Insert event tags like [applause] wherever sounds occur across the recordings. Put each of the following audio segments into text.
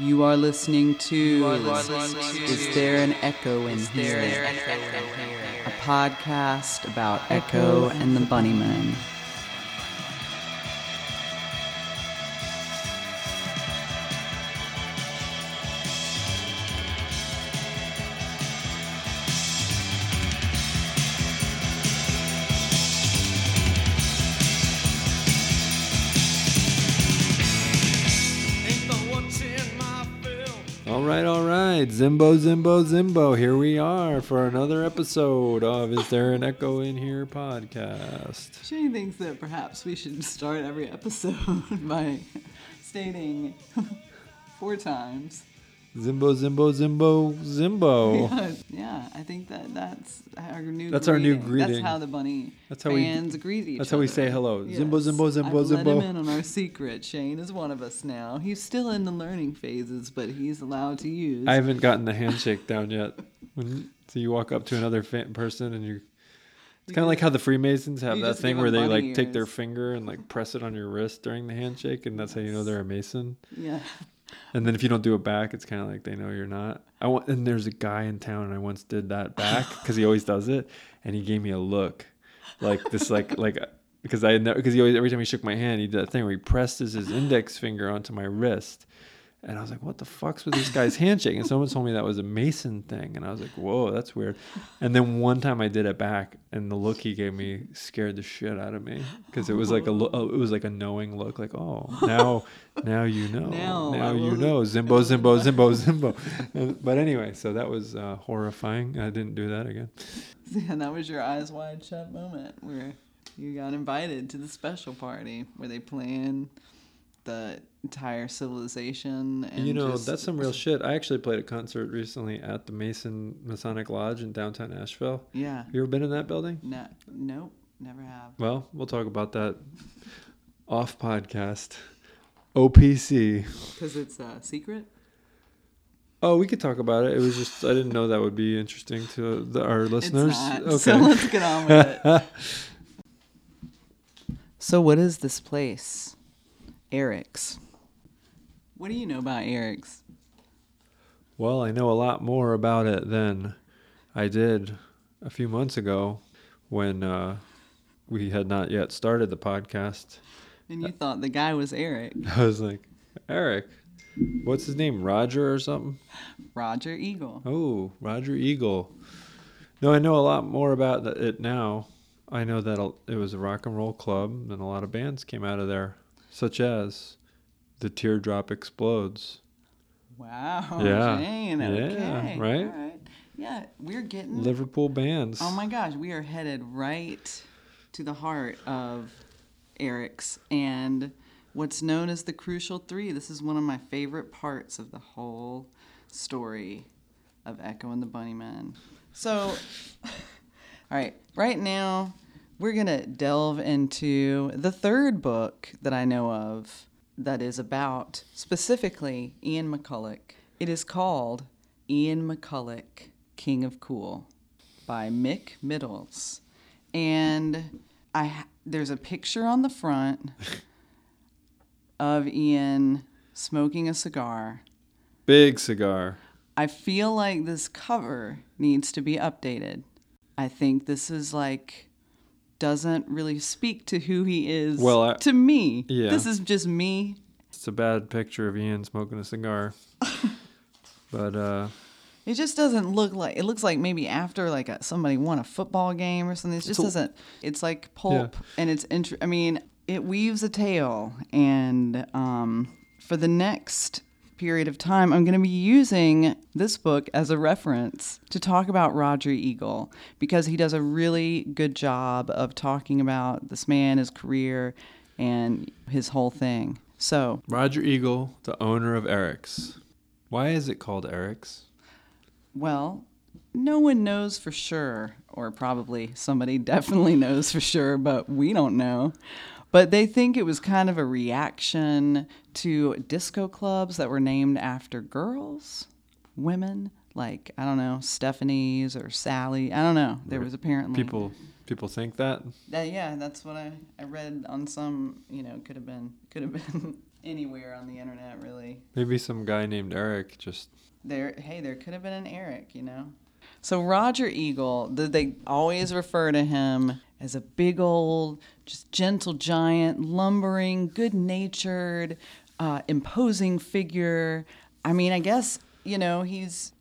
You are listening to Is There an Echo in Here? A podcast about Echo and the Bunnymen. Zimbo, Zimbo, Zimbo. Here we are for another episode of Is There an Echo in Here podcast. Shane thinks that perhaps we should start every episode [laughs] by stating [laughs] four times. Zimbo, Zimbo, Zimbo, Zimbo. [laughs] Yeah, yeah, I think that that's our new. That's our new greeting. That's how the bunny That's how we- greet each That's how we say hello. Zimbo, Yes. Zimbo, Zimbo, I've let him Zimbo. in on our secret. Shane is one of us now. He's still in the learning phases, but he's allowed to use. I haven't gotten the handshake down yet. When, so you walk up to another fa- person and you. It's kind of like how the Freemasons have You that thing where they like bunny take their finger and like press it on your wrist during the handshake, and that's how you know they're a Mason. yeah. And then if you don't do it back, it's kind of like they know you're not. I want, and there's a guy in town, and I once did that back [laughs] because he always does it, and he gave me a look, like this, like like uh, because I never because he always every time he shook my hand, he did that thing where he pressed his, his index finger onto my wrist, and I was like, what the fuck's with this guy's handshake? And someone told me that was a Mason thing, and I was like, whoa, that's weird. And then one time I did it back, and the look he gave me scared the shit out of me because it was like a lo- oh, it was like a knowing look, like oh now now you know [laughs] Now now, you know Zimbo Zimbo Zimbo Zimbo. But anyway, so that was uh, horrifying. I didn't do that again. Yeah, that was your eyes wide shut moment where you got invited to the special party where they plan the entire civilization. And you know just- that's some real shit. I actually played a concert recently at the Mason Masonic Lodge in downtown Asheville. Yeah. You ever been in that building? No, nope, never have. Well, we'll talk about that off podcast. OPC. Because it's a secret? Oh, we could talk about it. It was just I didn't know that would be interesting to the, our listeners. It's not. Okay. So let's get on with it. [laughs] so, what is this place? Eric's. What do you know about Eric's? Well, I know a lot more about it than I did a few months ago when uh, we had not yet started the podcast. And you thought the guy was Eric. [laughs] I was like, Eric, what's his name? Roger or something? Roger Eagle. Oh, Roger Eagle. No, I know a lot more about it now. I know that it was a rock and roll club, and a lot of bands came out of there, such as The Teardrop Explodes. Wow. Yeah. Jane, Yeah, okay. right? All right. Yeah, we're getting. Liverpool bands. Oh my gosh, we are headed right to the heart of Eric's and what's known as the Crucial Three. This is one of my favorite parts of the whole story of Echo and the Bunnymen. So, [laughs] all right, right now we're going to delve into the third book that I know of that is about specifically Ian McCulloch. It is called Ian McCulloch, King of Cool by Mick Middles. And I there's a picture on the front [laughs] of Ian smoking a cigar. Big cigar. I feel like this cover needs to be updated. I think this is like doesn't really speak to who he is Well, I- to me. yeah. This is just me. It's a bad picture of Ian smoking a cigar. [laughs] but uh It just doesn't look like it looks like maybe after like a, somebody won a football game or something. It just doesn't. It's like pulp, and it's int- I mean, it weaves a tale, and um, for the next period of time, I'm going to be using this book as a reference to talk about Roger Eagle because he does a really good job of talking about this man, his career, and his whole thing. So Roger Eagle, the owner of Eric's. Why is it called Eric's? Well, no one knows for sure, or probably somebody [laughs] definitely knows for sure, but we don't know. But they think it was kind of a reaction to disco clubs that were named after girls, women, like, I don't know, Stephanie's or Sally. I don't know. There was apparently. People people think that. Uh, yeah, that's what I, I read on some, you know, could have been, could have been [laughs] anywhere on the internet, really. Maybe some guy named Eric just. There, hey, there could have been an Eric, you know. So Roger Eagle, th- they always refer to him as a big old, just gentle giant, lumbering, good-natured, uh, imposing figure. I mean, I guess you know he's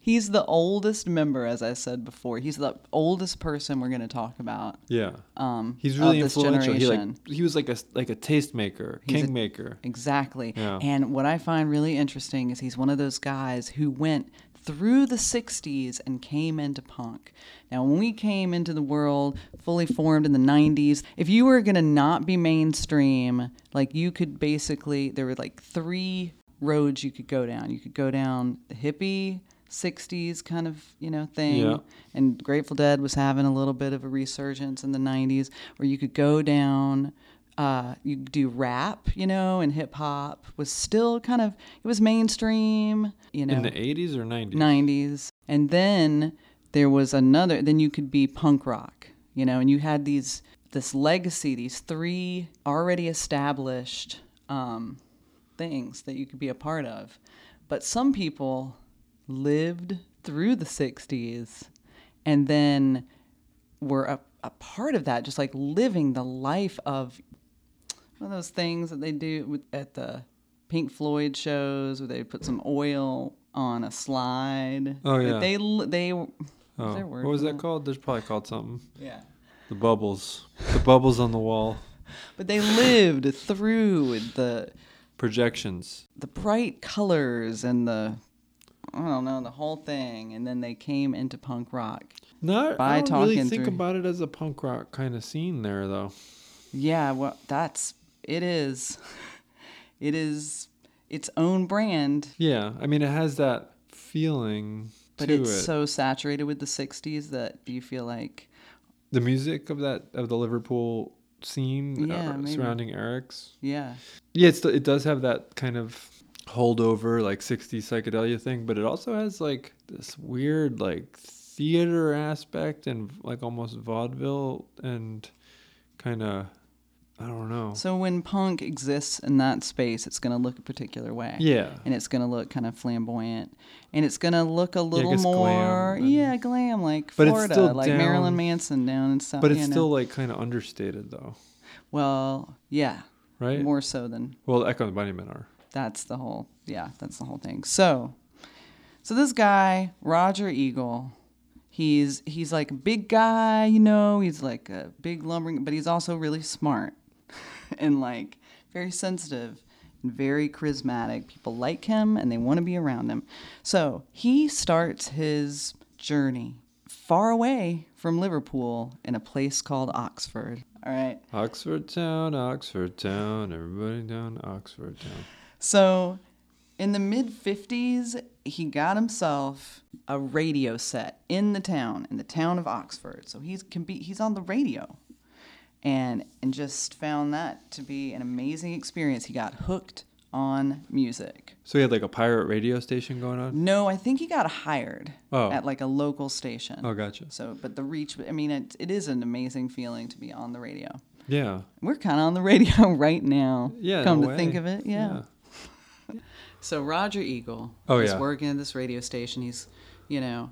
he's the oldest member, as I said before. He's the oldest person we're going to talk about. Yeah. Um, He's really influential. He like he was like a like a tastemaker, kingmaker. Exactly. Yeah. And what I find really interesting is he's one of those guys who went through the 60s and came into punk. Now, when we came into the world fully formed in the 90s, if you were going to not be mainstream, like you could basically, there were like three roads you could go down. You could go down the hippie, 60s kind of, you know, thing. Yeah. And Grateful Dead was having a little bit of a resurgence in the 90s, where you could go down uh, you do rap, you know, and hip hop was still kind of it was mainstream, you know, In the 80s or 90s? 90s. And then there was another then you could be punk rock, you know, and you had these this legacy, these three already established um, things that you could be a part of. But some people lived through the 60s and then were a, a part of that, just like living the life of one of those things that they do with, at the Pink Floyd shows where they put some oil on a slide. Oh, yeah. They they Oh, what was for that called? There's probably called something. Yeah. The bubbles. The bubbles on the wall. [laughs] But they lived through the Projections. the bright colors and the I don't know the whole thing, and then they came into punk rock. No, By I don't really think through- about it as a punk rock kind of scene there, though. Yeah, well, that's it is. [laughs] It is its own brand, Yeah, I mean, it has that feeling but it's it. so saturated with the '60s that you feel like the music of that of the Liverpool scene Yeah, uh, surrounding Eric's. yeah, Yeah, it's, it does have that kind of holdover like 60s psychedelia thing, but it also has like this weird like theater aspect and like almost vaudeville and kind of I don't know. So when punk exists in that space, it's going to look a particular way. Yeah. And it's going to look kind of flamboyant. And it's going to look a little glam more, and- yeah, glam, like Florida, like down- Marilyn Manson down in South. But it's you know. still like kind of understated though, well, yeah, right? more so than Well, Echo and the Bunnymen are. that's the whole, yeah, that's the whole thing. So, so this guy Roger Eagle, he's he's like a big guy, you know, he's like a big lumbering, but he's also really smart [laughs] and like very sensitive and very charismatic. People like him and they want to be around him. So he starts his journey far away from Liverpool in a place called Oxford. All right. Oxford Town, Oxford Town, everybody down Oxford Town. So, in the mid 50s, he got himself a radio set in the town, in the town of Oxford. So he's can be he's on the radio. And and just found that to be an amazing experience. He got hooked on music. So he had like a pirate radio station going on. No, I think he got hired Oh. at like a local station. Oh, gotcha. So, but the reach, I mean, it, it is an amazing feeling to be on the radio. Yeah. We're kind of on the radio [laughs] right now. Yeah. Come to think of it, yeah. [laughs] So Roger Eagle Oh, is yeah. working at this radio station. He's, you know,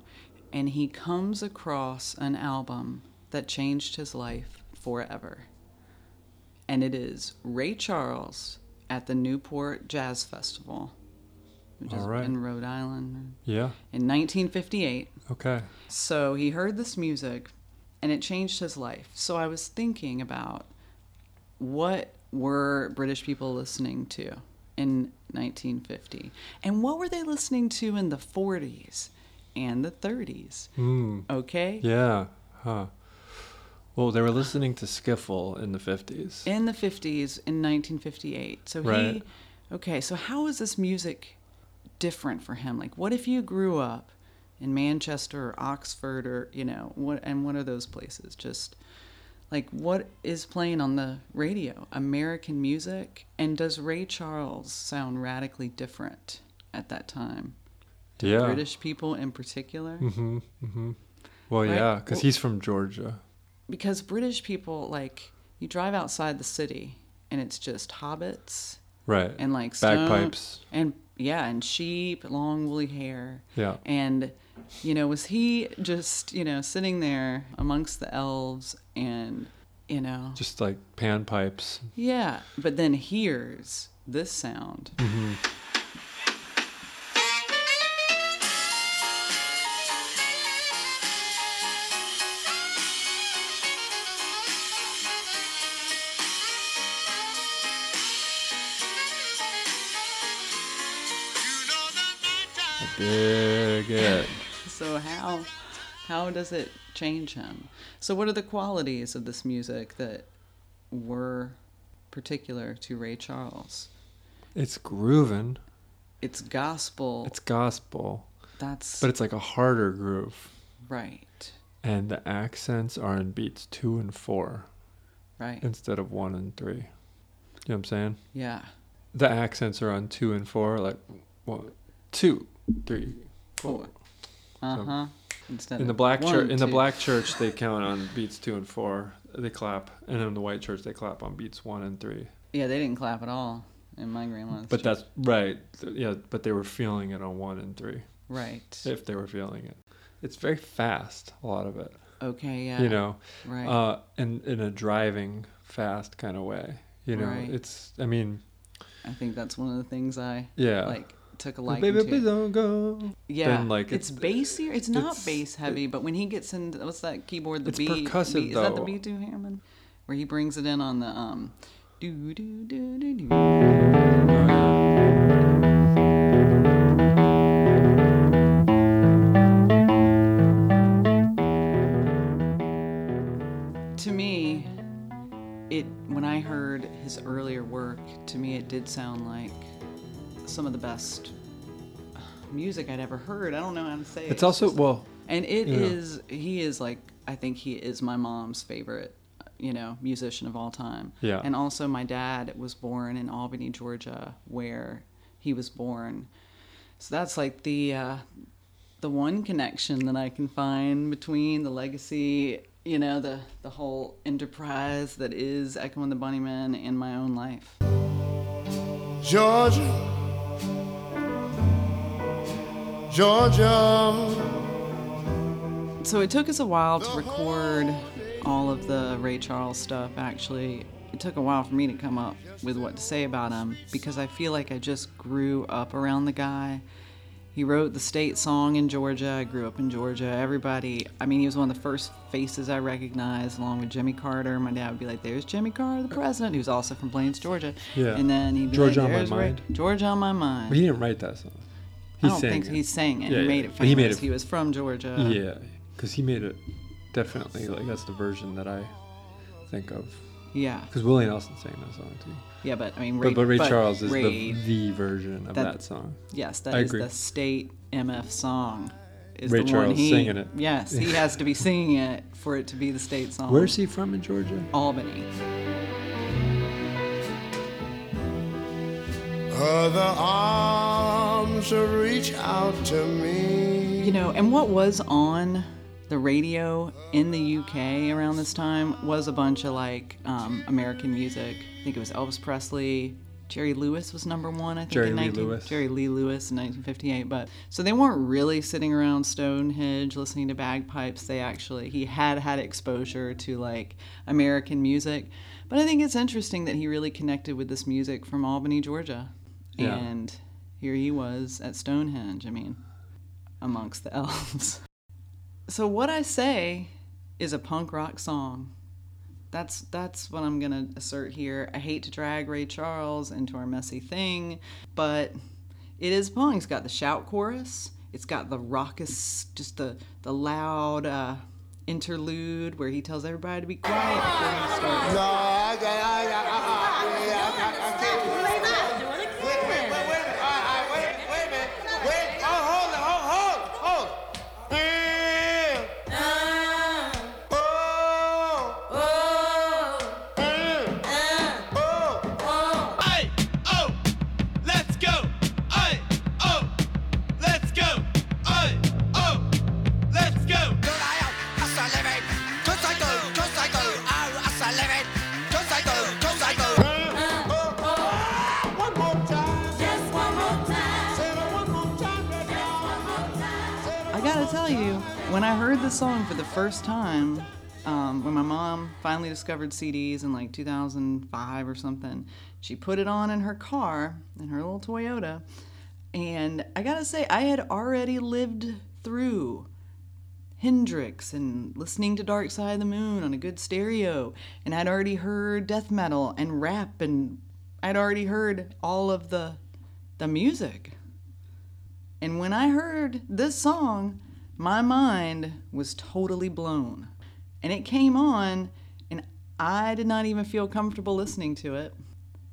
and he comes across an album that changed his life forever. And it is Ray Charles at the Newport Jazz Festival, which is All right. in Rhode Island, Yeah. in 1958. Okay. So he heard this music and it changed his life. So I was thinking about what were British people listening to in 1950 and what were they listening to in the 40s and the 30s. Mm. Okay? Yeah. Huh. Well, they were listening to Skiffle in the 50s. In the 50s in 1958. So Right. he Okay, so how is this music different for him? Like what if you grew up in Manchester or Oxford or, you know, what and what are those places? Just like what is playing on the radio? American music? And does Ray Charles sound radically different at that time? To Yeah. British people in particular? Mm-hmm. Mm-hmm. Well, Right. yeah, because Well- he's from Georgia. Because British people like you drive outside the city and it's just hobbits Right. and like stone, Bagpipes. and yeah, and sheep, long woolly hair. Yeah. And you know, was he just you know sitting there amongst the elves and you know Just like panpipes. yeah, but then hears this sound. I [laughs] So how how does it change him? So what are the qualities of this music that were particular to Ray Charles? It's grooving. It's gospel. It's gospel, that's but it's like a harder groove. right. And the accents are in beats two and four Right. instead of one and three. You know what I'm saying? Yeah. The accents are on two and four, like one, two, three, four. Uh huh. Instead In the black church, in the black [laughs] church, they count on beats two and four. They clap, and in the white church, they clap on beats one and three. Yeah, they didn't clap at all in my grandma's. But church. that's right. Yeah, but they were feeling it on one and three, right. if they were feeling it. It's very fast, a lot of it. Okay. Yeah. You know, Right. uh, in in a driving fast kind of way. You know, Right. it's. I mean, I think that's one of the things I yeah. like took a liking baby, to. please don't go. Yeah, then, like, it's, it's- bassier. It's not it's- bass heavy, but when he gets in, what's that keyboard? The It's B. percussive, B- Is that the though. B two Hammond, where he brings it in on the um, do do do do do. To me, it when I heard his earlier work, to me it did sound like some of the best music I'd ever heard. I don't know how to say it. It's also well. And it is Yeah. is he is like I think he is my mom's favorite, you know, musician of all time. Yeah. And also my dad was born in Albany, Georgia, where he was born. So that's like the uh, the one connection that I can find between the legacy, you know, the the whole enterprise that is Echo and the Bunnymen and my own life. Georgia, Georgia, So it took us a while to record all of the Ray Charles stuff. Actually, it took a while for me to come up with what to say about him because I feel like I just grew up around the guy. He wrote the state song in Georgia. I grew up in Georgia. Everybody, I mean, he was one of the first faces I recognized, along with Jimmy Carter. My dad would be like, "There's Jimmy Carter, the president." He was also from Plains, Georgia. Yeah. And then he'd be Georgia like, on My "There's Ray- Mind." Georgia on my mind." But he didn't write that song. He I don't sang think it. he sang it. Yeah, he yeah. made it famous. But he made it- He was from Georgia. Yeah, because he made it definitely like that's the version that I think of. Yeah. Because Willie Nelson sang that song too. Yeah, but I mean, Ray, But, but Ray Charles is Ray, the the version of That- that, song. yes, that I is agree. the state MF song. Is Ray the one Charles he, singing it. Yes, he [laughs] has to be singing it for it to be the state song. Where's he from in Georgia? Albany. other arms reach out to me. You know, and what was on the radio in the UK around this time was a bunch of like um, American music. I think it was Elvis Presley. Jerry Lewis was number one, I think. Jerry in Lee Lewis. Jerry Lee Lewis in 1958. But so they weren't really sitting around Stonehenge listening to bagpipes. They actually he had had exposure to like American music. But I think it's interesting that he really connected with this music from Albany, Georgia, Yeah. and here he was at Stonehenge. I mean, amongst the [laughs] elves. So what I say is a punk rock song. That's that's what I'm gonna assert here. I hate to drag Ray Charles into our messy thing, but it is punk. It's got the shout chorus. It's got the raucous, just the the loud uh, interlude where he tells everybody to be quiet. No, I I, I, I heard the song for the first time, um, when my mom finally discovered CDs in like 2005 or something, she put it on in her car, in her little Toyota. And I gotta say, I had already lived through Hendrix and listening to Dark Side of the Moon on a good stereo. And I'd already heard death metal and rap, and I'd already heard all of the, the music. And when I heard this song, my mind was totally blown. And it came on, and I did not even feel comfortable listening to it.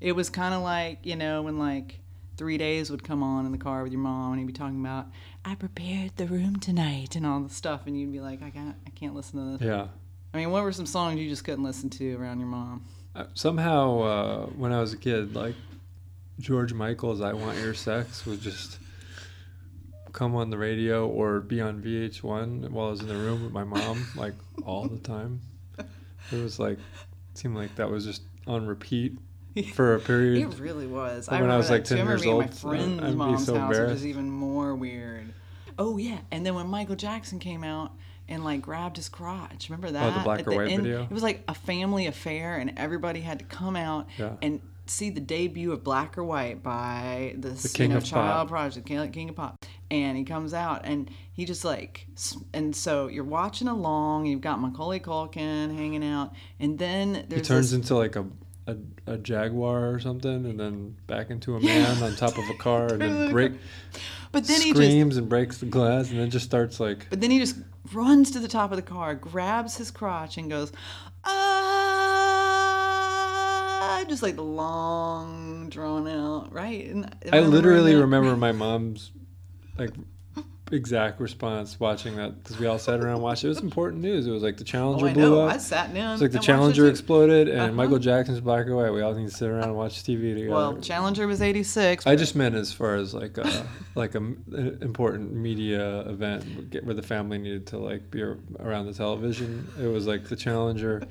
It was kind of like, you know, when like three days would come on in the car with your mom, and he'd be talking about, I prepared the room tonight, and all the stuff, and you'd be like, I can't, I can't listen to this. Yeah. I mean, what were some songs you just couldn't listen to around your mom? Uh, Somehow, uh, when I was a kid, like George Michael's "I Want Your Sex" was just come on the radio or be on VH1 while I was in the room with my mom, like all the time. It was like it seemed like that was just on repeat [laughs] for a period. It really was. When I remember was, like, 10 remember years being old, my friend's I'd mom's so house, which is even more weird. Oh yeah, and then when Michael Jackson came out and like grabbed his crotch, remember that? Oh, the black At or white end, video? It was like a family affair, and everybody had to come out Yeah. and see the debut of Black or White by this The King you know, of child Pop. project, King, King of Pop. And he comes out and he just like, and so you're watching along. You've got Macaulay Culkin hanging out, and then He turns this, into like a, a a jaguar or something, and then back into a [laughs] man on top of a car, and then break but then he just screams and breaks the glass, and then just starts like But then he just runs to the top of the car, grabs his crotch, and goes, ah, just like long, drawn out, right? And I literally remember [laughs] my mom's like exact response watching that because we all sat around and watched. It was important news. It was like the? Challenger Oh, I blew know. up. I sat down. It's like the and it Challenger exploded and Uh-huh. Michael Jackson's Black or White. We all need to sit around and watch TV together. Well, Challenger was 86. I just meant as far as like a [laughs] like a m- an important media event where the family needed to like be around the television. It was like the Challenger.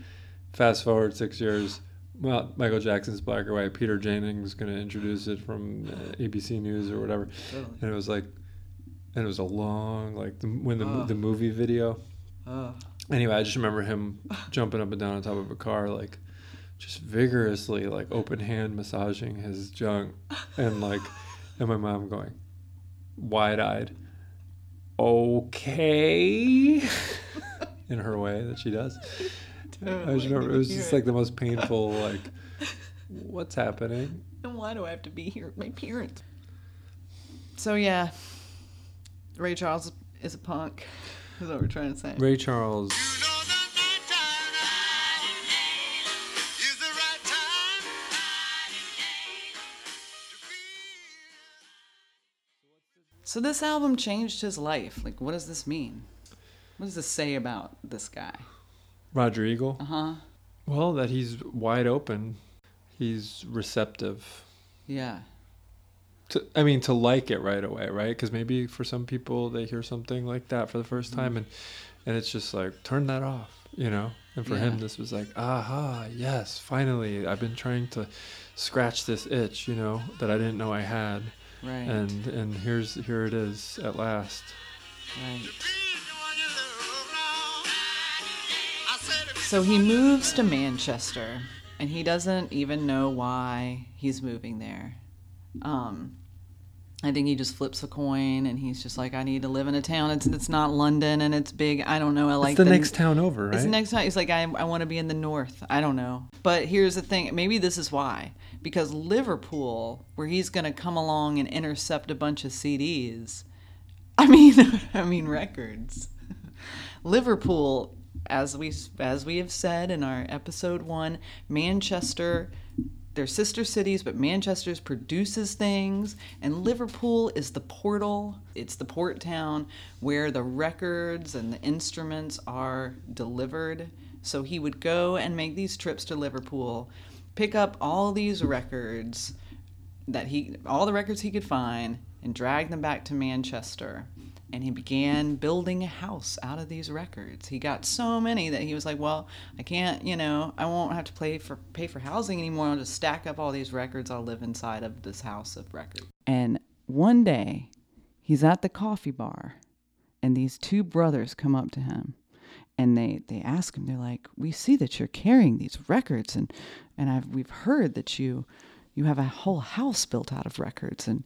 Fast forward six years. Well, Michael Jackson's Black or White. Peter Jennings was going to introduce it from uh, ABC News or whatever, Totally. and it was like, and it was a long like the, when the Ugh. the movie video. Ugh. Anyway, I just remember him [laughs] jumping up and down on top of a car, like just vigorously, like open hand massaging his junk, and like, and my mom going, wide eyed, okay, [laughs] in her way that she does. I just remember it was just like the most painful, like, [laughs] what's happening? And why do I have to be here with my parents? So, yeah, Ray Charles is a punk, is what we're trying to say. Ray Charles. You know the night time is the right time to be. So this album changed his life. Like, what does this mean? What does this say about this guy? Roger Eagle. Uh huh. Well, that he's wide open. He's receptive. Yeah. to I mean to like it right away, right? Because maybe for some people they hear something like that for the first time and and it's just like turn that off, you know. And for him, this was like, aha, yes, finally, I've been trying to scratch this itch, you know, that I didn't know I had, Right. and and here's here it is at last. right. So he moves to Manchester, and he doesn't even know why he's moving there. Um, I think he just flips a coin, and he's just like, "I need to live in a town. It's it's not London, and it's big. I don't know. I like it's the, next town over, right? It's the next town. He's like, I, I want to be in the north. I don't know. But here's the thing. Maybe this is why. Because Liverpool, where he's going to come along and intercept a bunch of CDs, [laughs] I mean, [laughs] I mean records. [laughs] Liverpool, as we as we have said in our episode one, Manchester. They're sister cities, but Manchester's produces things, and Liverpool is the portal. It's the port town where the records and the instruments are delivered. So he would go and make these trips to Liverpool, pick up all these records that he all the records he could find and drag them back to Manchester. And he began building a house out of these records. He got so many that he was like, "Well, I can't, you know, I won't have to pay for pay for housing anymore. I'll just stack up all these records. I'll live inside of this house of records." And one day, he's at the coffee bar, and these two brothers come up to him and they they ask him they're like we see that you're carrying these records and and I've we've heard that you you have a whole house built out of records and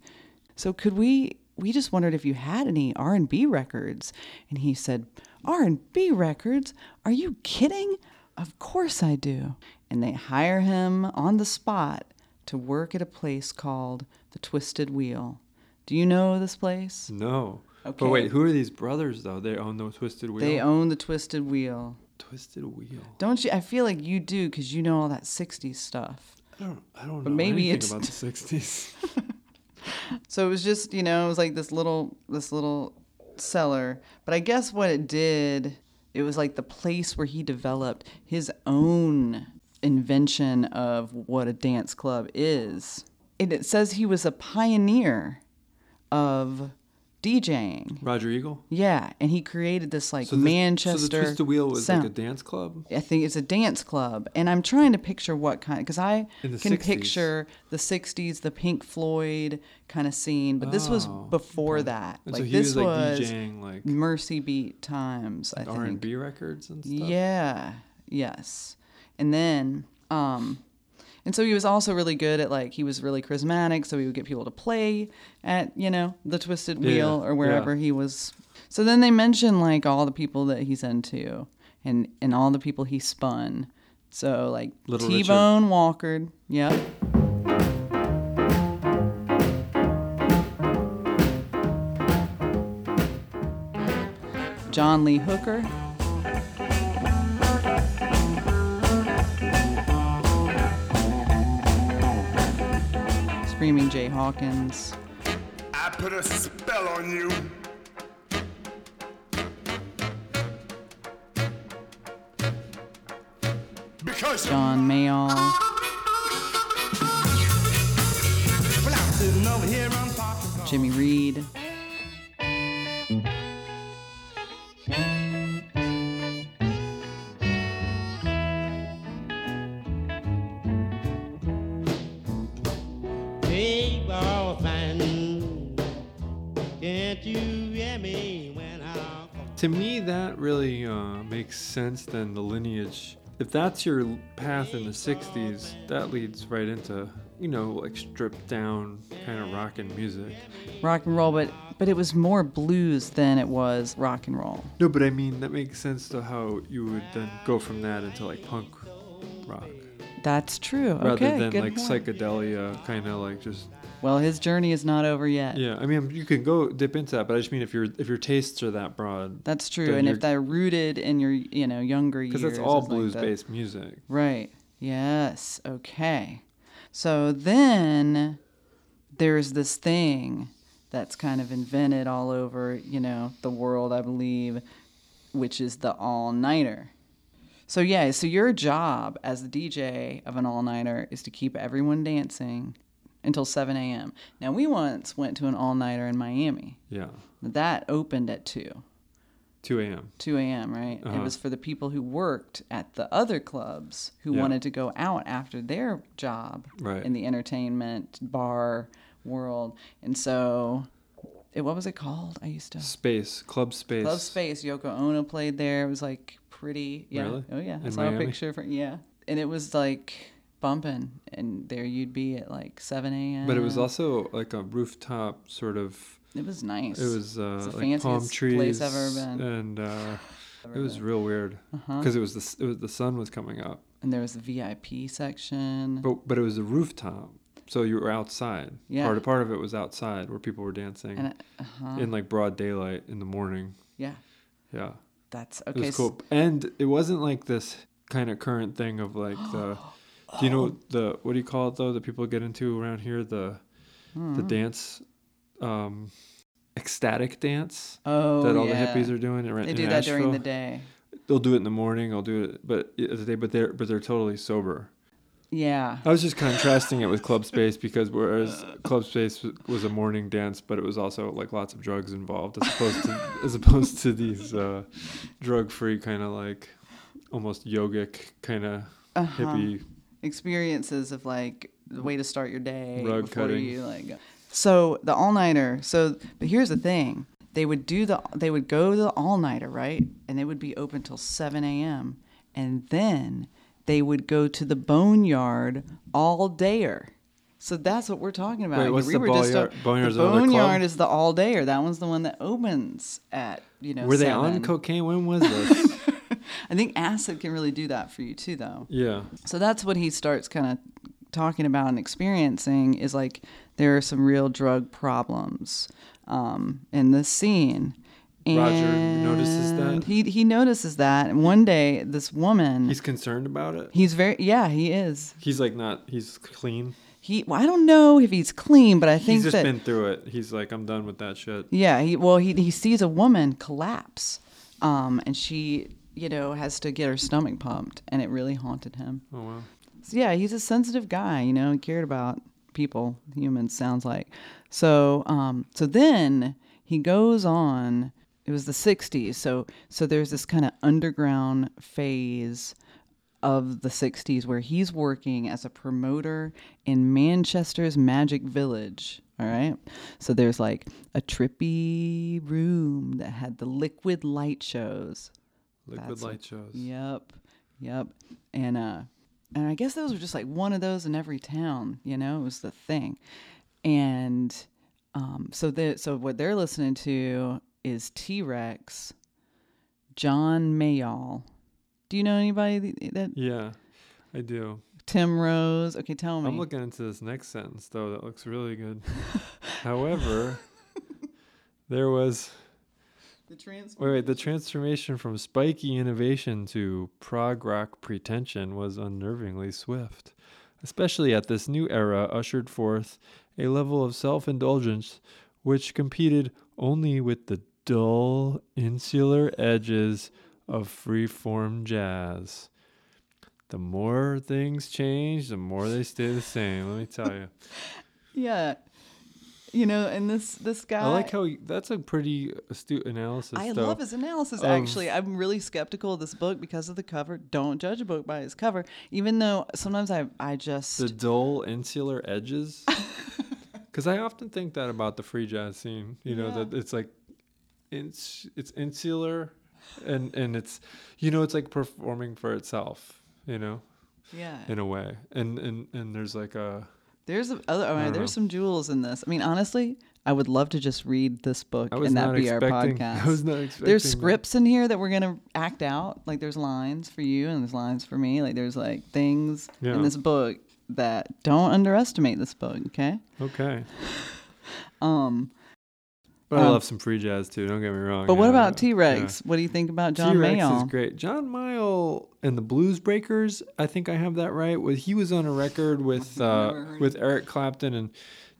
so could we we just wondered if you had any R&B records and he said R&B records are you kidding of course I do and they hire him on the spot to work at a place called the Twisted Wheel do you know this place No. Okay. But wait, who are these brothers though? They own the Twisted Wheel. they own the Twisted Wheel Twisted Wheel. Don't you? I feel like you do because you know all that '60s stuff. I don't. I don't know But maybe anything it's- about the [laughs] '60s. [laughs] So it was just, you know, it was like this little, this little cellar. But I guess what it did, it was like the place where he developed his own invention of what a dance club is. And it says he was a pioneer of DJing. Roger Eagle. Yeah, and he created this like So the, Manchester. So the Twisted Wheel was sound. like a dance club. I think it's a dance club, and I'm trying to picture what kind because I can 60s. picture the '60s, the Pink Floyd kind of scene, but this was Oh, before that. And like so he this was like was DJing like Mersey Beat times. I think. R and B records and stuff. Yeah. Yes. And then, um, and so he was also really good at like he was really charismatic, so he would get people to play at you know the Twisted Yeah, Wheel or yeah. wherever he was. So then they mention like all the people that he's into, and and all the people he spun. So like Little T Richard. Bone Walker, yep. John Lee Hooker. Screaming Jay Hawkins. I put a spell on you. Because John Mayall. well, I'm sitting over here, I'm talking. Jimmy Reed. To me, that really uh, makes sense. Then the lineage. If that's your path in the '60s, that leads right into you know like stripped down kind of rock and music. Rock and roll, but but it was more blues than it was rock and roll. No, but I mean that makes sense to how you would then go from that into like punk rock, That's true. rather okay, than good like point. psychedelia, kind of like just Well, his journey is not over yet. yeah. I mean, you can go dip into that, but I just mean if your if your tastes are that broad, That's true. And if they're rooted in your, you know, younger years. because that's all it's like blues-based music. Right. Yes. Okay. So then there's this thing that's kind of invented all over, you know, the world, I believe, which is the all nighter. So, yeah, so your job as the DJ of an all nighter is to keep everyone dancing until 7 a.m. Now, we once went to an all nighter in Miami. Yeah, That opened at 2. 2 a.m. 2 a.m., right? It Uh-huh. was for the people who worked at the other clubs who Yeah. wanted to go out after their job Right. in the entertainment bar world. And so, it, what was it called? I used to. Space Club Space. Club Space. Yoko Ono played there. It was like pretty. Yeah. Really? Oh, yeah. I In saw Miami? a picture. For, yeah. And it was like bumping. And there you'd be at like 7 a.m. But it was also like a rooftop sort of. It was nice. It was uh, It's the like palm trees place I've ever been. and uh, [sighs] it was real weird Uh-huh. because it was the it was the sun was coming up, And there was the VIP section. but but it was a rooftop, so you were outside. Yeah. Part part of it was outside where people were dancing and uh-huh. in like broad daylight in the morning. yeah. Yeah, That's it okay. was cool, and it wasn't like this kind of current thing of like [gasps] the. Do you know the what do you call it though? that people get into around here the Hmm. the dance, um, ecstatic dance Oh, that all yeah. the hippies are doing. in- They do that during the Asheville. day. They'll do it in the morning. I'll do it, but day, but they're but they're totally sober. Yeah. I was just contrasting it with Club Space because whereas [laughs] Club Space was- was a morning dance, but it was also like lots of drugs involved, as opposed to [laughs] as opposed to these uh, drug-free kind of like almost yogic kind of Uh-huh. hippie. Experiences of like the way to start your day Rug before cutting. you like. go. So the all nighter. So, but here's the thing: they would do the they would go to the all nighter, right? And they would be open till seven a.m. And then they would go to the boneyard all dayer. So that's what we're talking about. Wait, what's we the were just boneyard- talk- boneyard's the boneyard is the all dayer. That one's the one that opens at you know. Were they on cocaine? When was this? [laughs] I think acid can really do that for you too, though. yeah. So that's what he starts kind of talking about and experiencing is like there are some real drug problems um, in this scene. Roger notices that? He he notices that, and one day this woman, He's he's, concerned about it. He's very yeah he is He's like not. He's clean. he well, I don't know if he's clean, but I think He's just that been through it. He's like, I'm done with that shit. yeah he well he he sees a woman collapse, um, and she you know has to get her stomach pumped, and it really haunted him. Oh wow. So, yeah, he's a sensitive guy, you know, he cared about people, humans sounds like. So um so then he goes on it was the 60s. So so there's this kind of underground phase of the 60s where he's working as a promoter in Manchester's Magic Village. All right. So there's like a trippy room that had the liquid light shows. Liquid That's light what- shows. Yep, yep. And uh, and I guess those were just like one of those in every town. You know, it was the thing. And um, so the so what they're listening to is T Rex, John Mayall. Do you know anybody that Yeah, I do. Tim Rose? Okay, tell me. I'm looking into this next sentence though. That looks really good. [laughs] However, [laughs] there was the trans- wait, wait. The transformation from spiky innovation to prog rock pretension was unnervingly swift, especially at this new era ushered forth a level of self-indulgence which competed only with the dull, insular edges of free-form jazz. The more things change, the more they stay the same. Let me tell you. [laughs] Yeah, you know, and this this guy. I like how he, that's a pretty astute analysis. I though. love his analysis. of- Actually, I'm really skeptical of this book because of the cover. Don't judge a book by its cover, even though sometimes I I just the dull insular edges. [laughs] Because I often think that about the free jazz scene. You know Yeah. that it's like, it's it's insular, and and it's you know it's like performing for itself. You know, yeah. in a way, and and and there's like a There's a, other. I mean, there's know. some jewels in this. I mean, honestly, I would love to just read this book and that be our [laughs] podcast. I was not expecting. there's that. scripts in here that we're gonna act out. Like there's lines for you and there's lines for me. Like there's like things Yeah. in this book that don't underestimate this book. Okay. Okay. Um. But I Um, love some free jazz too. Don't get me wrong. But what yeah, about. T Rex? What do you think about John T-Rex Mayall? is great. John Mayall and the Blues Breakers, I think I have that right. Was he was on a record with uh, with Eric Clapton and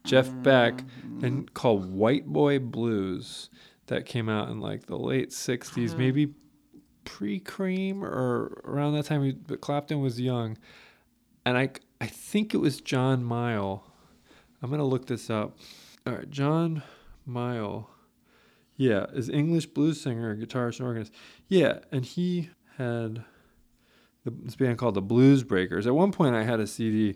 Jeff Beck and called White Boy Blues that came out in like the late 60s, maybe pre-cream or around that time but Clapton was young. And I I think it was John Mayall. I'm going to look this up. All right, John Mayall. Yeah, is English blues singer, guitarist, and organist. Yeah, and he had the, this band called the Blues Breakers. At one point, I had a CD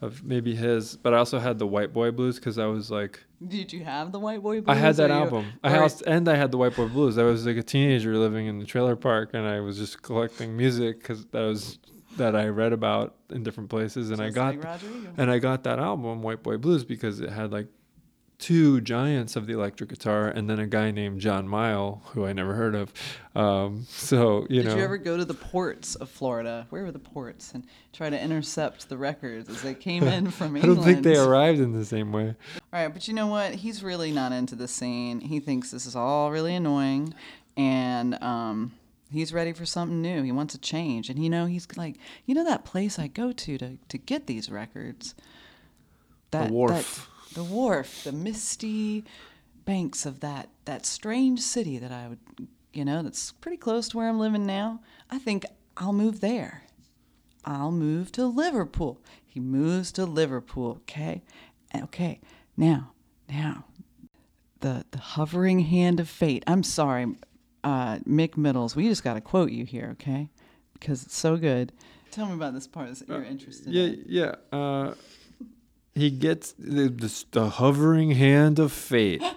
of maybe his, but I also had the White Boy Blues because I was like, Did you have the White Boy? Blues? I had that you- album. I had, and I had the White Boy Blues. I was like a teenager living in the trailer park, and I was just collecting music because that was that I read about in different places, and I got like and I got that album, White Boy Blues, because it had like two giants of the electric guitar and then a guy named John Mayall, who I never heard of. Um, so, you Did know. you ever go to the ports of Florida? Where were the ports and try to intercept the records as they came in [laughs] from England? I don't think they arrived in the same way. All right, but you know what? He's really not into the scene. He thinks this is all really annoying, and um, he's ready for something new. He wants a change, and you know, he's like, you know, that place I go to to to get these records. That, wharf. that- the wharf, the misty banks of that that strange city that I would, you know, that's pretty close to where I'm living now. I think I'll move there. I'll move to Liverpool. He moves to Liverpool, okay? Okay, now, now, the the hovering hand of fate. I'm sorry, uh, Mick Middles. We just got to quote you here, okay? Because it's so good. Tell me about this part that you're interested Yeah, in. yeah. Uh, he gets the, the, the hovering hand of fate. [laughs]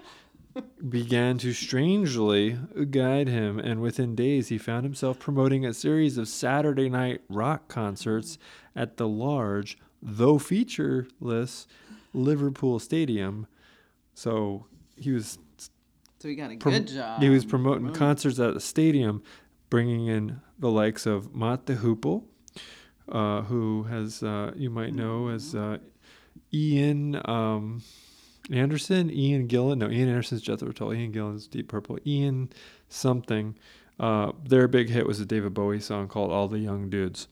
began to strangely guide him, and within days he found himself promoting a series of Saturday night rock concerts at the large, though featureless, Liverpool Stadium. So he was So he got a prom- good job. He was promoting concerts at the stadium, bringing in the likes of Mott the Hoople, uh, who has uh, you might know as uh, Ian um, Anderson, Ian Gillan. No, Ian Anderson's Jethro Tull. Ian Gillan's Deep Purple. Ian something. Uh, their big hit was a David Bowie song called "All the Young Dudes."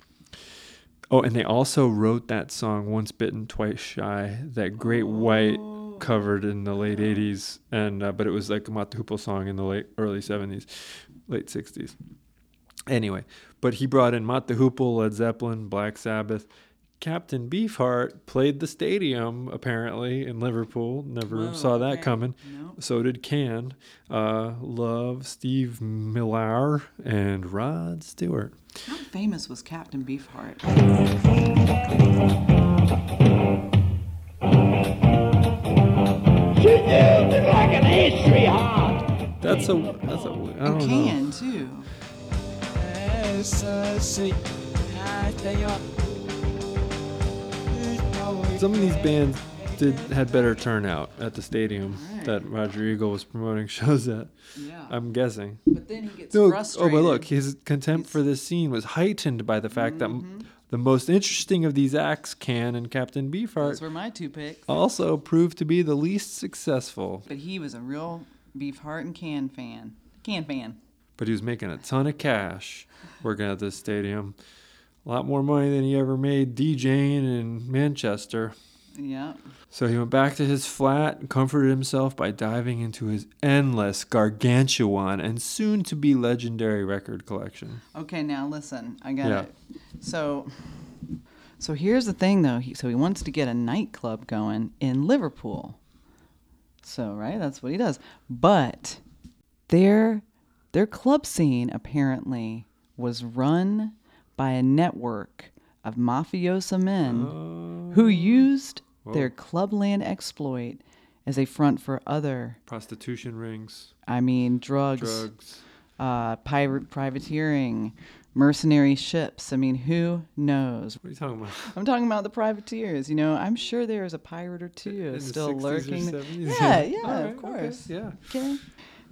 Oh, and they also wrote that song "Once Bitten, Twice Shy." That great white covered in the late '80s, and uh, but it was like a the song in the late early '70s, late '60s. Anyway, but he brought in Mott the Hoople, Led Zeppelin, Black Sabbath. Captain Beefheart played the stadium apparently in Liverpool. Never Whoa, saw that okay. coming. Nope. So did Can. Uh, love Steve Miller and Rod Stewart. How famous was Captain Beefheart? That's a that's a I don't know. Can too. Some of these bands did had better turnout at the stadium Right. that Roger Eagle was promoting [laughs] shows at. Yeah. I'm guessing. but then he gets No, oh, but look, his contempt for this scene was heightened by the fact that Mm-hmm. m- the most interesting of these acts, Can and Captain Those Beefheart, were my two picks. also proved to be the least successful. But he was a real Beefheart and Can fan. Can fan. But he was making a ton of cash working at this stadium. A lot more money than he ever made DJing in Manchester. Yeah. So he went back to his flat and comforted himself by diving into his endless, gargantuan, and soon to be legendary record collection. Okay, now listen. I got Yeah. it. So, so here's the thing, though. He, so he wants to get a nightclub going in Liverpool. So right, that's what he does. But their their club scene apparently was run by a network of mafiosa men who used their clubland exploit as a front for other, Prostitution rings, I mean, drugs, drugs. uh, pirate privateering, mercenary ships. I mean, who knows? What are you talking about? I'm talking about the privateers. You know, I'm sure there's a pirate or two In still 60s or lurking. 70s? Yeah, [laughs] yeah, right, of okay, course. yeah. Okay.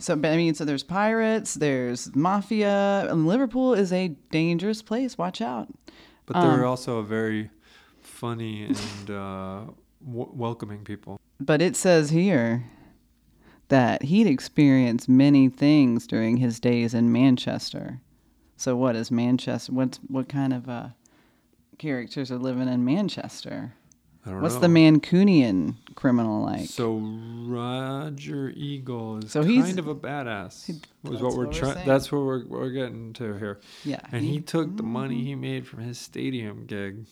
So, I mean, so there's pirates, there's mafia, and Liverpool is a dangerous place. Watch out. But they were Um, also a very funny and uh, w- welcoming people. But it says here that he'd experienced many things during his days in Manchester. So, what is Manchester? What's what kind of uh, characters are living in Manchester? What's know. the Mancunian criminal like? So Roger Eagle is So he's- kind of a badass. Was that's what we're trying. That's what we're, we're getting to here. yeah, And he took the Mm-hmm. money he made from his stadium gig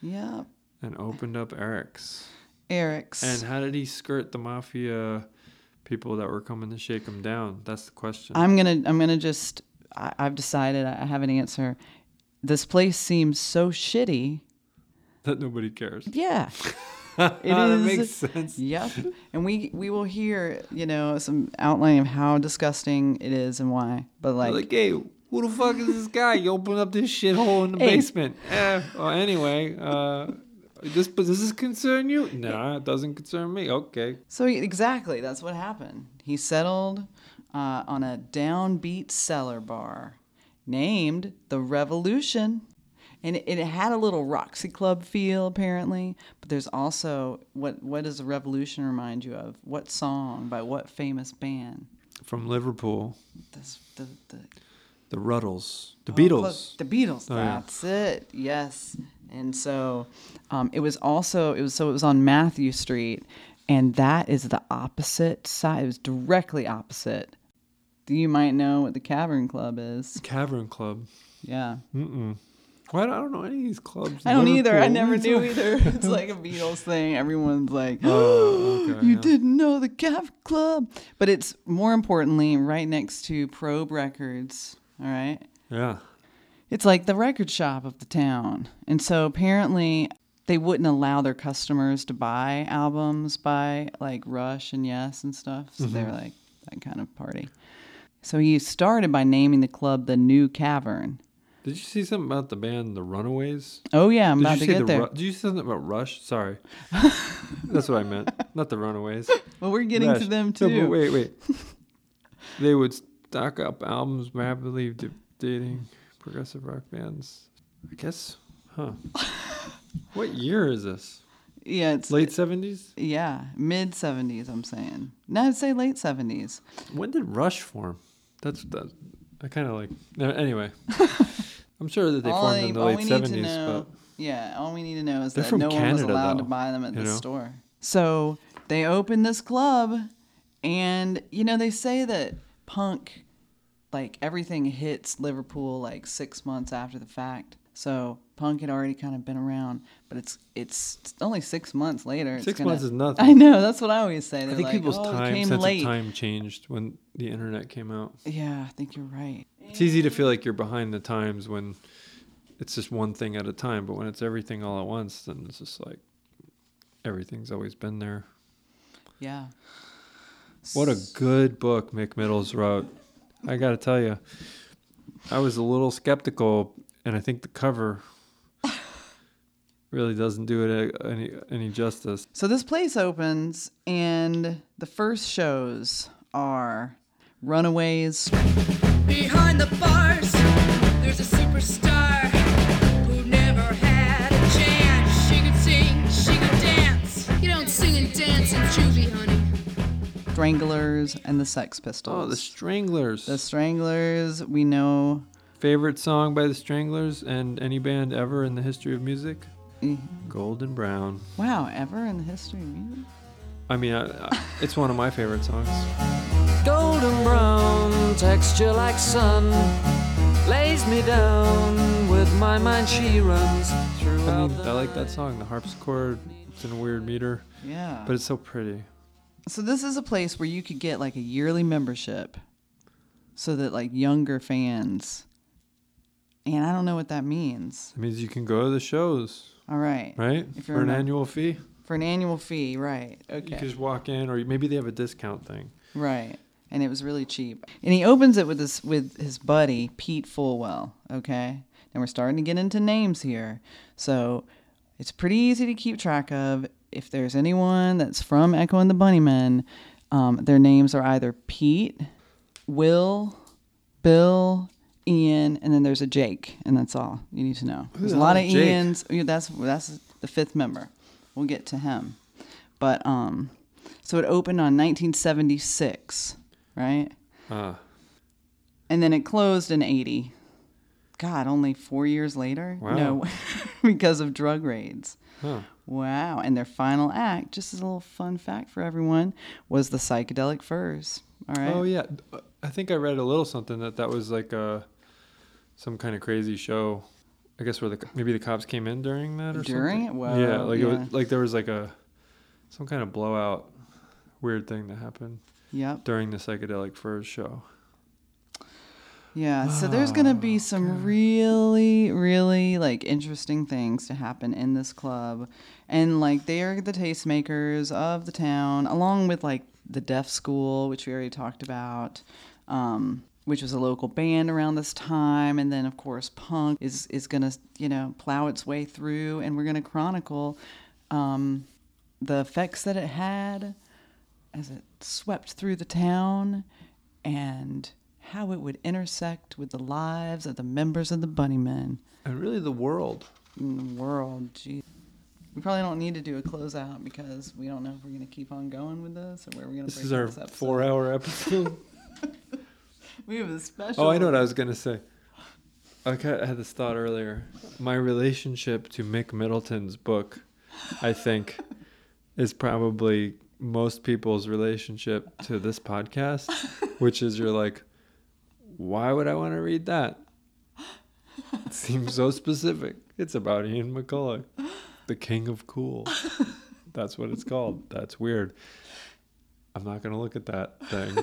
yeah, and opened up Eric's. Eric's. And how did he skirt the mafia people that were coming to shake him down? That's the question. I'm gonna I'm gonna just I, I've decided I have an answer. This place seems so shitty. [laughs] that nobody cares. Yeah. [laughs] that is- makes sense. Yep. And we we will hear, you know, some outline of how disgusting it is and why. But like, Like, hey, who the fuck is this guy? You open up this shithole in the [laughs] Hey. basement. Eh, well, anyway, uh, this, does this concern you? Nah, it doesn't concern me. Okay. so exactly, that's what happened. He settled uh, on a downbeat cellar bar named the Revolution. And it, it had a little Roxy Club feel, apparently. But there's also what what does the Revolution remind you of? What song by what famous band? From Liverpool, This, the, the the Ruddles, the Oh, Beatles. The Beatles. Oh, yeah. That's it. Yes. And so um, it was also it was so it was on Mathew Street, and that is the opposite side. It was directly opposite. You might know what the Cavern Club is. Cavern Club. Yeah. Mm-mm. Why don't, I don't know any of these clubs. I don't either. I never [laughs] knew either. [laughs] It's like a Beatles thing. Everyone's like, Oh, okay, you yeah. didn't know the Cavern Club. But it's more importantly right next to Probe Records. All right. Yeah. It's like the record shop of the town. And so apparently they wouldn't allow their customers to buy albums by like Rush and Yes and stuff. So mm-hmm. they were like that kind of party. So he started by naming the club the New Cavern. Did you see something about the band The Runaways? Oh yeah, I'm Did about to get the there. Ru- Did you say something about Rush? Sorry, [laughs] that's what I meant. Not the Runaways. well, we're getting Rush. to them No, too. but wait, wait. [laughs] they would stock up albums rapidly dating progressive rock bands. I guess, huh? [laughs] what year is this? Yeah, it's Late seventies. Yeah, mid seventies. I'm saying. No, I'd say late seventies. When did Rush form? That's that. I kind of like. Anyway, I'm sure that they all formed I- in the all late we need to seventies, know, but yeah, all we need to know is that no one was Canada, allowed to buy them at the know? store. So they opened this club, and you know they say that punk, like everything hits Liverpool like six months after the fact. So punk had already kind of been around, but it's it's only six months later. it's Six gonna- months is nothing. I know that's what I always say. I They're think like, people's oh, time came sense late. of time changed when the internet came out. Yeah, I think you're right. It's easy to feel like you're behind the times when it's just one thing at a time, but when it's everything all at once, then it's just like everything's always been there. Yeah. What a good book Mick Middles wrote. I got to tell you, I was a little skeptical, and I think the cover [laughs] really doesn't do it any any justice. So this place opens, and the first shows are Runaways, Behind the bars, there's a superstar who never had a chance. She could sing, she could dance. You don't sing and dance in juvie, honey. Stranglers, and the Sex Pistols. Oh, the Stranglers. The Stranglers, we know. Favorite song by the Stranglers and any band ever in the history of music? eh, Golden Brown. Wow, ever in the history of music? I mean, I, I, it's one of my favorite songs. Golden brown texture like sun lays me down with my mind she runs through I mean, I like that song. The harpsichord. It's in a weird meter, Yeah. but it's so pretty. so this is a place where you could get like a yearly membership so that like younger fans and I don't know what that means. It means you can go to the shows, All right. right? If For you're an mem- annual fee. For an annual fee, right. Okay. You Okay. can just walk in, or maybe they have a discount thing. Right. And it was really cheap. And he opens it with this with his buddy Pete Fulwell. Okay. And we're starting to get into names here. So it's pretty easy to keep track of. If there's anyone that's from Echo and the Bunnymen, um, their names are either Pete, Will, Bill, Ian, and then there's a Jake, and that's all you need to know. There's a lot of Jake? Ians. That's that's the fifth member. We'll get to him, but um, so it opened on 1976, right? Ah, And then it closed in 80. God, only four years later? Wow. No, [laughs] because of drug raids. huh. Wow. And their final act, just as a little fun fact for everyone, was the Psychedelic Furs. All right. Oh yeah, I think I read a little something that that was like a some kind of crazy show. I guess where the maybe the cops came in during that or During something. it? Wow, yeah, like it was like there was like a some kind of blowout weird thing that happened Yep. during the psychedelic furs show. Yeah. So [sighs] there's going to be some really, really like interesting things to happen in this club. And like they're the tastemakers of the town, along with like the Deaf School, which we already talked about. Um, which was a local band around this time, and then of course punk is is gonna you know plow its way through, and we're gonna chronicle um, the effects that it had as it swept through the town and how it would intersect with the lives of the members of the Bunnymen And really the world. in the world. Gee. We probably don't need to do a closeout because we don't know if we're going to keep on going with this or where we're going to This is our four hour episode. [laughs] We have a special. oh, I know what I was gonna say. I had this thought earlier. My relationship to Mick Middleton's book, I think, is probably most people's relationship to this podcast, which is you're like, why would I want to read that? It seems so specific. It's about Ian McCulloch, the king of cool. That's what it's called. That's weird. I'm not gonna look at that thing.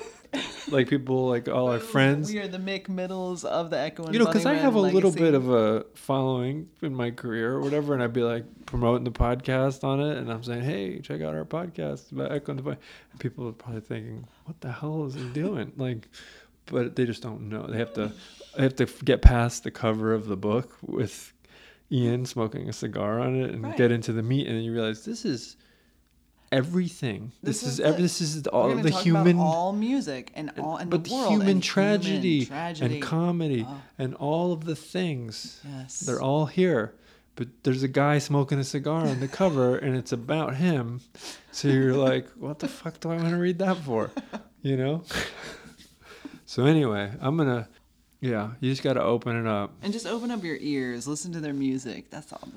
Like people, like all our friends, We are the Mick Middles of the Echo and you know, because I have a little bit of a following in my career or whatever, and I'd be like promoting the podcast on it, and I'm saying, "Hey, check out our podcast about Echo and the Bunny." And people are probably thinking, "What the hell is he doing?" [laughs] like, but they just don't know. They have to, they have to get past the cover of the book with Ian smoking a cigar on it and Right. get into the meat, and then you realize this is everything. This, This is, is every, this is all the human all music and all and but the human, and tragedy, human tragedy and comedy Oh. and all of the things Yes. they're all here but there's a guy smoking a cigar on the cover [laughs] and it's about him so you're like what the fuck do i want to read that for you know [laughs] so anyway i'm gonna yeah you just gotta open it up And just open up your ears, listen to their music. That's all.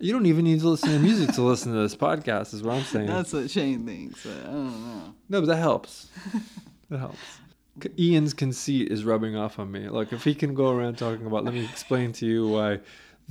You don't even need to listen to music to listen to this podcast is what i'm saying That's what Shane thinks. but I don't know. No, but that helps. [laughs] that helps. Ian's conceit is rubbing off on me. Like if he can go around talking about, let me explain to you why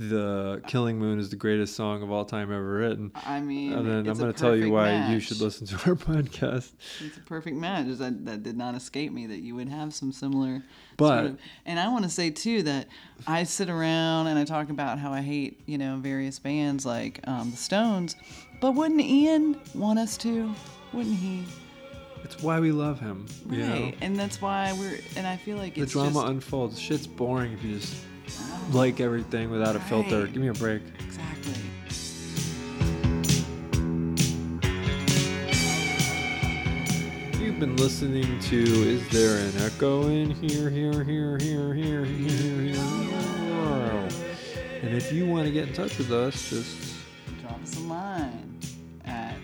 the Killing Moon is the greatest song of all time ever written. I mean, And then I'm going to tell you why you should listen to our [laughs] podcast. It's a perfect match. That that did not escape me that you would have some similar. But- sort of, and I want to say too that I sit around and I talk about how I hate you know various bands like um, the Stones, but wouldn't Ian want us to? Wouldn't he? It's why we love him. You know, Right, and that's why we're. And I feel like the drama just, unfolds. Shit's boring if you just like everything without a filter. Right. Give me a break. exactly. You've been listening to Is There an Echo in Here, Here, Here, Here, Here, Here, Here, Here? And if you want to get in touch with us, just Drop us a line at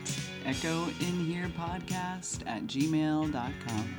echoinherepodcast at gmail.com.